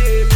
yeah.